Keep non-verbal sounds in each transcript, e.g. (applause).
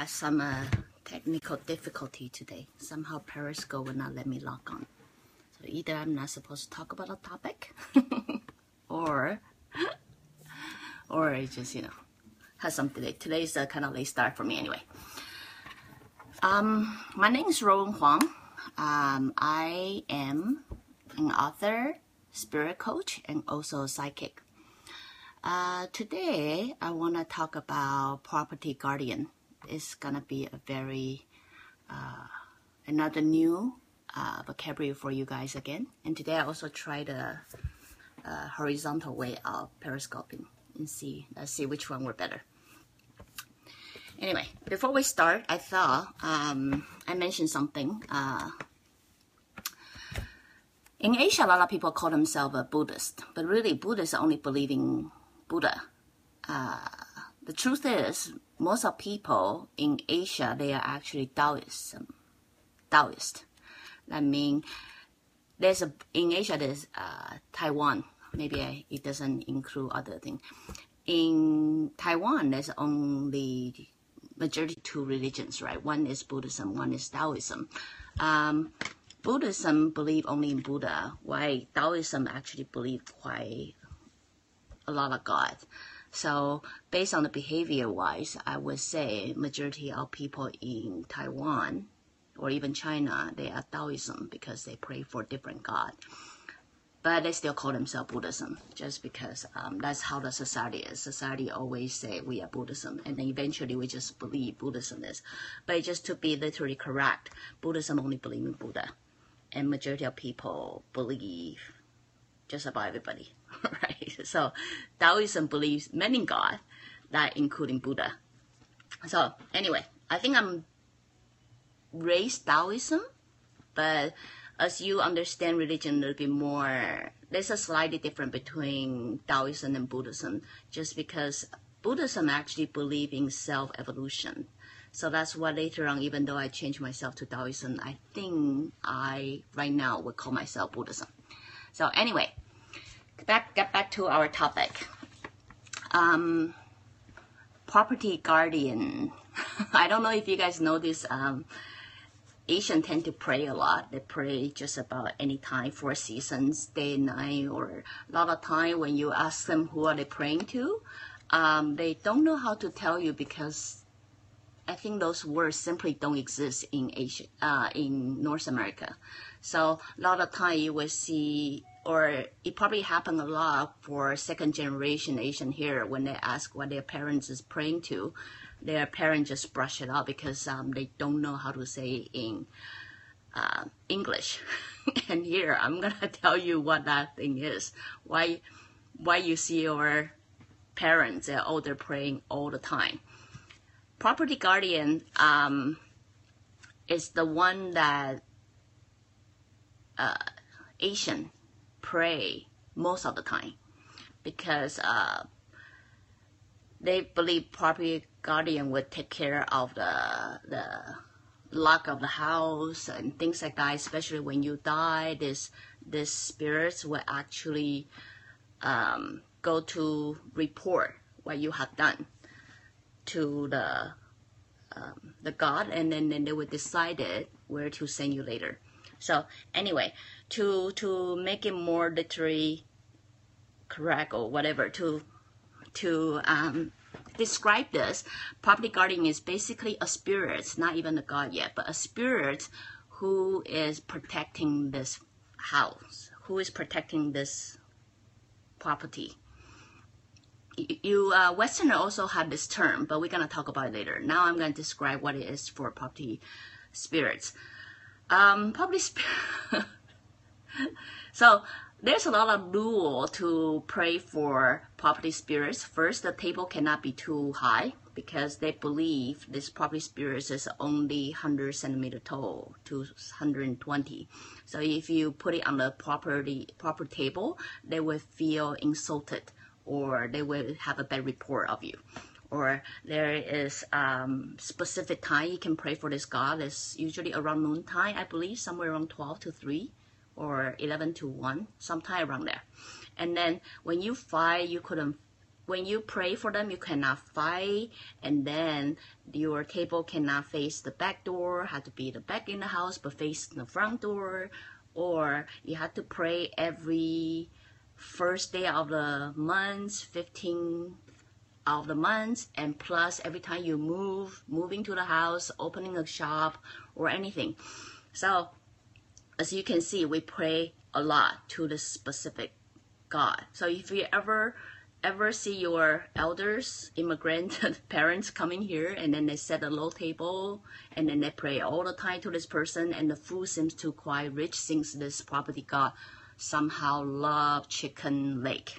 Had some uh, technical difficulty today. Somehow Periscope will not let me log on. So either I'm not supposed to talk about a topic (laughs) or (laughs) or it just, you know, has some Today. Today's a kind of late start for me anyway. Um, my name is Ruowen Huang. Um, I am an author, spirit coach, and also a psychic. Uh, today, I want to talk about property guardian. It's gonna be a very uh, another new uh, vocabulary for you guys again. And today, I also tried a, a horizontal way of periscoping and see let's see which one were better. Anyway, before we start, I thought um, I mentioned something. Uh, in Asia, a lot of people call themselves a Buddhist, but really, Buddhists only believe in Buddha. Uh, the truth is, most of people in Asia they are actually Taoism, Taoist. I mean, there's a in Asia there's uh, Taiwan. Maybe I, it doesn't include other things. In Taiwan, there's only majority two religions, right? One is Buddhism, one is Taoism. Um, Buddhism believe only in Buddha, while Taoism actually believe quite a lot of God. So based on the behavior wise, I would say majority of people in Taiwan or even China, they are Taoism because they pray for different God. But they still call themselves Buddhism just because um, that's how the society is. Society always say we are Buddhism, and then eventually we just believe Buddhism is. But just to be literally correct, Buddhism only believe in Buddha, and majority of people believe just about everybody, (laughs) right? So Taoism believes many God, that including Buddha. So anyway, I think I'm raised Taoism, but as you understand religion a little bit more, there's a slightly different between Taoism and Buddhism, just because Buddhism actually believe in self-evolution. So that's why later on, even though I changed myself to Taoism, I think I right now would call myself Buddhism. So anyway, back get back to our topic. Um, property guardian. (laughs) I don't know if you guys know this. Um, Asian tend to pray a lot. They pray just about any time, four seasons, day and night, or a lot of time when you ask them who are they praying to, um, they don't know how to tell you because I think those words simply don't exist in Asia, uh, in North America. So a lot of time you will see, or it probably happened a lot for second generation Asian here when they ask what their parents is praying to their parents just brush it off because um, they don't know how to say in uh, English. (laughs) and here I'm gonna (laughs) tell you what that thing is. Why, why you see your parents they're older praying all the time. Property guardian um, is the one that uh, Asian pray most of the time because uh, they believe property guardian would take care of the the luck of the house and things like that. Especially when you die, this this spirits will actually um, go to report what you have done to the um, the god, and then, then they will decide it where to send you later. So anyway, to to make it more literally correct or whatever, to to um, describe this, property guardian is basically a spirit, not even a god yet, but a spirit who is protecting this house, who is protecting this property. You uh, Westerner also have this term, but we're gonna talk about it later. Now I'm gonna describe what it is for property spirits. Um, (laughs) so there's a lot of rule to pray for property spirits. First, the table cannot be too high. because they believe this property spirit is only 100 centimeter tall to 120. So if you put it on the property proper table, they will feel insulted or they will have a bad report of you. Or there is um, specific time you can pray for this God. It's usually around noon time, I believe, somewhere around 12 to 3 or 11 to 1, sometime around there. And then when you fight, you couldn't when you pray for them, you cannot fight, and then your table cannot face the back door, have to be the back in the house, but face the front door, or you have to pray every first day of the month, 15 of the month, and plus every time you move, moving to the house, opening a shop, or anything. So, as you can see, we pray a lot to the specific God. So if you ever ever see your elders, immigrant (laughs) parents coming here and then they set a low table and then they pray all the time to this person and the food seems to quite rich since this property god somehow love chicken leg.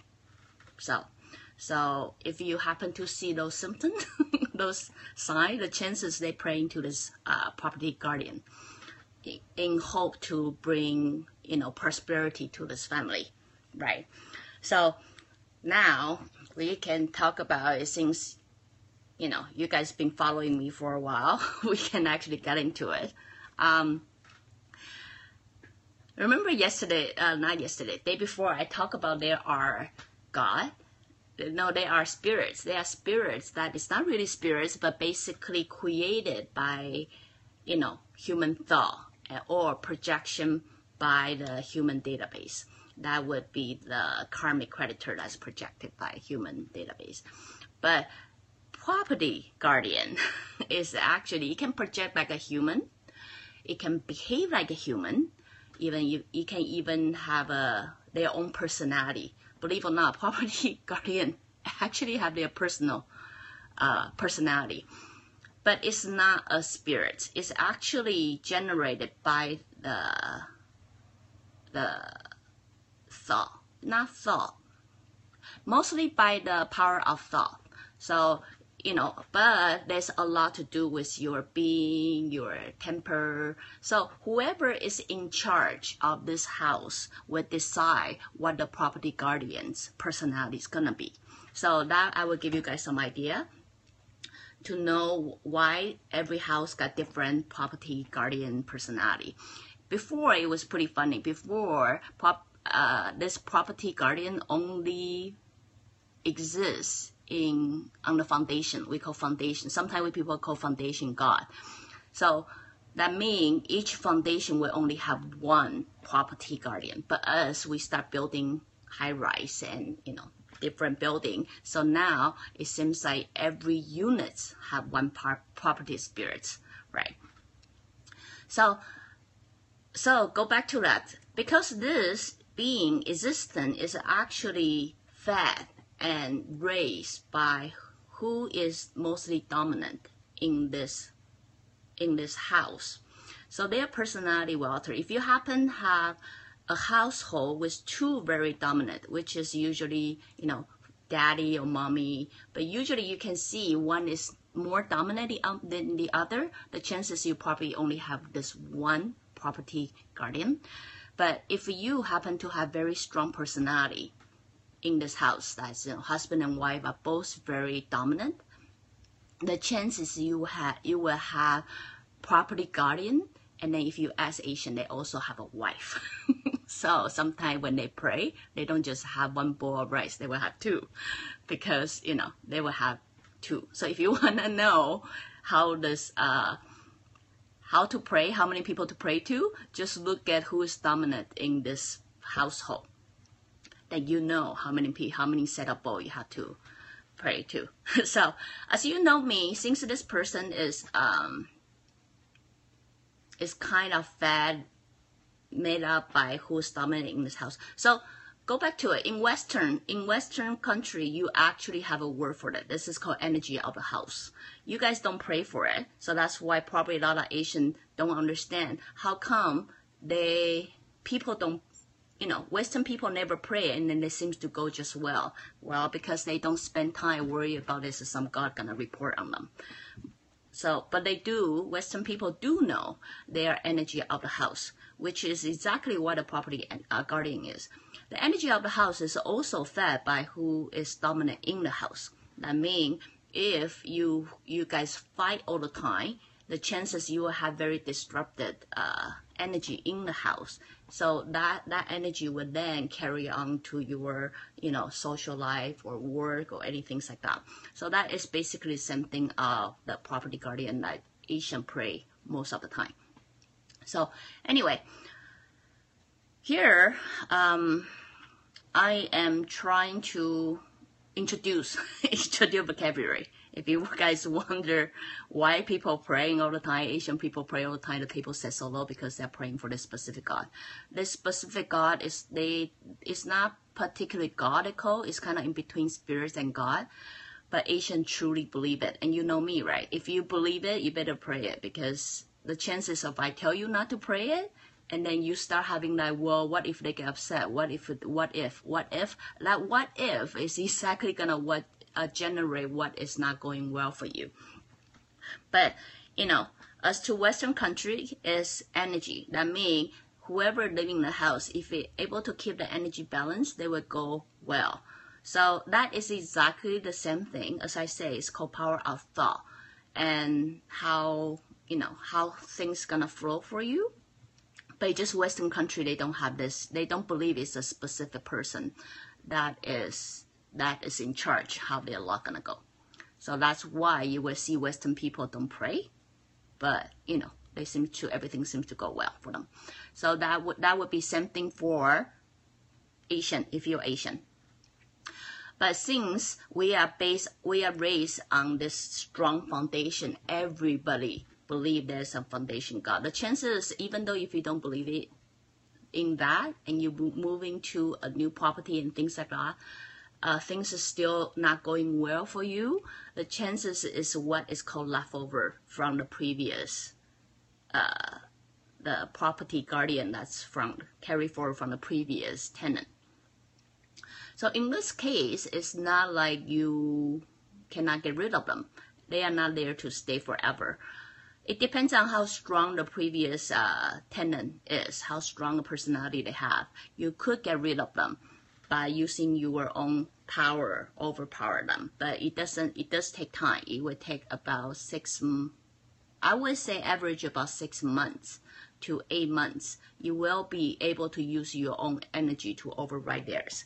So so if you happen to see those symptoms, (laughs) those signs, the chances they praying to this uh, property guardian in hope to bring you know prosperity to this family, right? So now we can talk about it since you know you guys been following me for a while (laughs) we can actually get into it um, remember yesterday uh, not yesterday day before i talked about there are god no they are spirits they are spirits that is not really spirits but basically created by you know human thought or projection by the human database that would be the karmic creditor that's projected by human database. But property guardian (laughs) is actually it can project like a human, it can behave like a human, even you it can even have a their own personality. Believe or not, (laughs) property guardian actually have their personal uh, personality. But it's not a spirit. It's actually generated by the the thought, not thought. Mostly by the power of thought. So, you know, but there's a lot to do with your being, your temper. So whoever is in charge of this house will decide what the property guardian's personality is gonna be. So that I will give you guys some idea to know why every house got different property guardian personality. Before it was pretty funny. Before pop, uh, this property guardian only exists in on the foundation. We call foundation. Sometimes we people call foundation God. So that means each foundation will only have one property guardian. But us, we start building high rise and you know different building. So now it seems like every unit have one par- property spirit, right? So so go back to that because this being existent is actually fed and raised by who is mostly dominant in this in this house. So their personality will alter. If you happen to have a household with two very dominant, which is usually, you know, daddy or mommy, but usually you can see one is more dominant um, than the other, the chances you probably only have this one property guardian. But if you happen to have very strong personality in this house, that's husband and wife are both very dominant, the chances you have you will have property guardian, and then if you ask Asian, they also have a wife. (laughs) so sometimes when they pray, they don't just have one bowl of rice; they will have two, because you know they will have two. So if you (laughs) want to know how this uh, how to pray, how many people to pray to, just look at who is dominant in this household. Then you know how many people, how many set of bowl you have to pray to. (laughs) so as you know me, since this person is um is kind of fed made up by who's dominant in this house. So go back to it. In Western, in Western country, you actually have a word for that. This is called energy of the house. You guys don't pray for it, so that's why probably a lot of Asian don't understand how come they people don't you know, Western people never pray and then it seems to go just well. Well, because they don't spend time worry about this, some God gonna report on them. So, but they do, Western people do know their energy of the house, which is exactly what a property uh, guardian is. The energy of the house is also fed by who is dominant in the house. That means if you you guys fight all the time, the chances you will have very disrupted uh, energy in the house. So that that energy would then carry on to your you know social life or work or anything like that. So that is basically the same thing of the property guardian that Asian pray most of the time. So anyway, here um, I am trying to introduce (laughs) introduce vocabulary. If you (laughs) guys wonder why people praying all the time, Asian people pray all the time, the people say so low because they're praying for this specific God. This specific God is they it's not particularly godical, it's kind of in between spirits and God. But Asian truly believe it. And you know me, right? If you believe it, you better pray it because the chances of I tell you not to pray it, and then you start having like, well, what if they get upset? What if, what if, what if? That what if is exactly gonna what uh, generate what is not going well for you. But you know, as to Western country is energy. That means whoever living in the house, if they able to keep the energy balance, they will go well. So that is exactly the same thing as I say. It's called power of thought, and how you know how things gonna flow for you. But just Western country, they don't have this. They don't believe it's a specific person that is that is in charge how their luck gonna go. So that's why you will see Western people don't pray, but you know they seem to everything seems to go well for them. So that would that would be same thing for Asian if you're Asian. But since we are based, we are raised on this strong foundation, everybody believe there's a foundation God. The chances, even though if you don't believe it in that, and you moving to a new property and things like that, uh, things are still not going well for you, the chances is what is called leftover from the previous, uh, the property guardian that's from carry forward from the previous tenant. So in this case, it's not like you cannot get rid of them. They are not there to stay forever. It depends on how strong the previous uh, tenant is, how strong a personality they have. You could get rid of them by using your own power overpower them. But it doesn't. It does take time. It would take about six. I would say average about six months to eight months. You will be able to use your own energy to override theirs,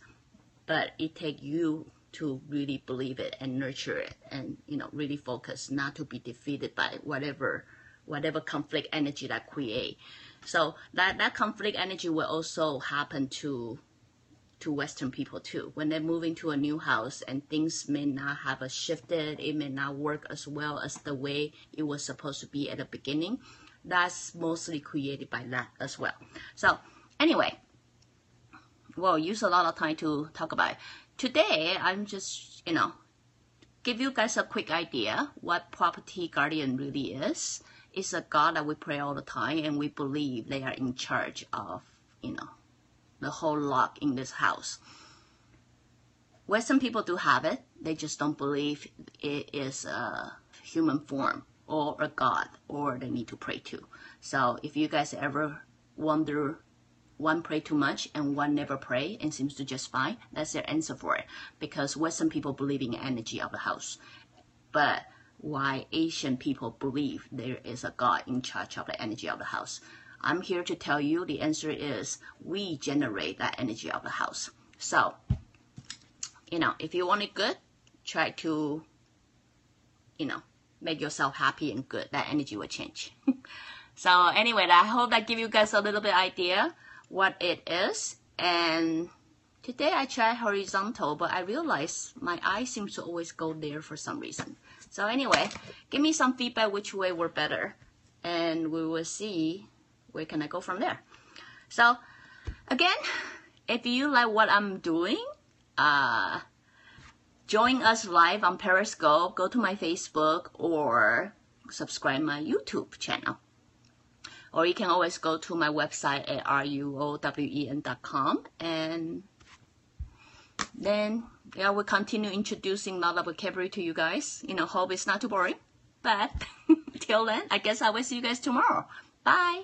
but it takes you to really believe it and nurture it, and you know really focus, not to be defeated by whatever whatever conflict energy that create. So that that conflict energy will also happen to to Western people too. When they're moving to a new house and things may not have a shifted, it may not work as well as the way it was supposed to be at the beginning. That's mostly created by that as well. So anyway, well, use a lot of time to talk about it. Today, I'm just, you know, give you guys a quick idea what property guardian really is. It's a God that we pray all the time and we believe they are in charge of, you know, the whole lot in this house. Western people do have it. They just don't believe it is a human form or a god or they need to pray to. So if you guys ever wonder one pray too much and one never pray and seems to just fine, that's their answer for it. Because Western people believe in energy of the house. But why Asian people believe there is a God in charge of the energy of the house. I'm here to tell you the answer is we generate that energy of the house. So, you know, if you want it good, try to, you know, make yourself happy and good. That energy will change. (laughs) so anyway, I hope that give you guys a little bit idea what it is. And today I tried horizontal, but I realized my eye seems to always go there for some reason. So anyway, give me some feedback which way were better. And we will see where can I go from there? So again, if you like what I'm doing, uh, join us live on Periscope, go to my Facebook or subscribe my YouTube channel. or you can always go to my website at ruowen.com and then yeah, we'll continue introducing a vocabulary to you guys. You know, hope it's not too boring. But (laughs) till then, I guess I will see you guys tomorrow. Bye.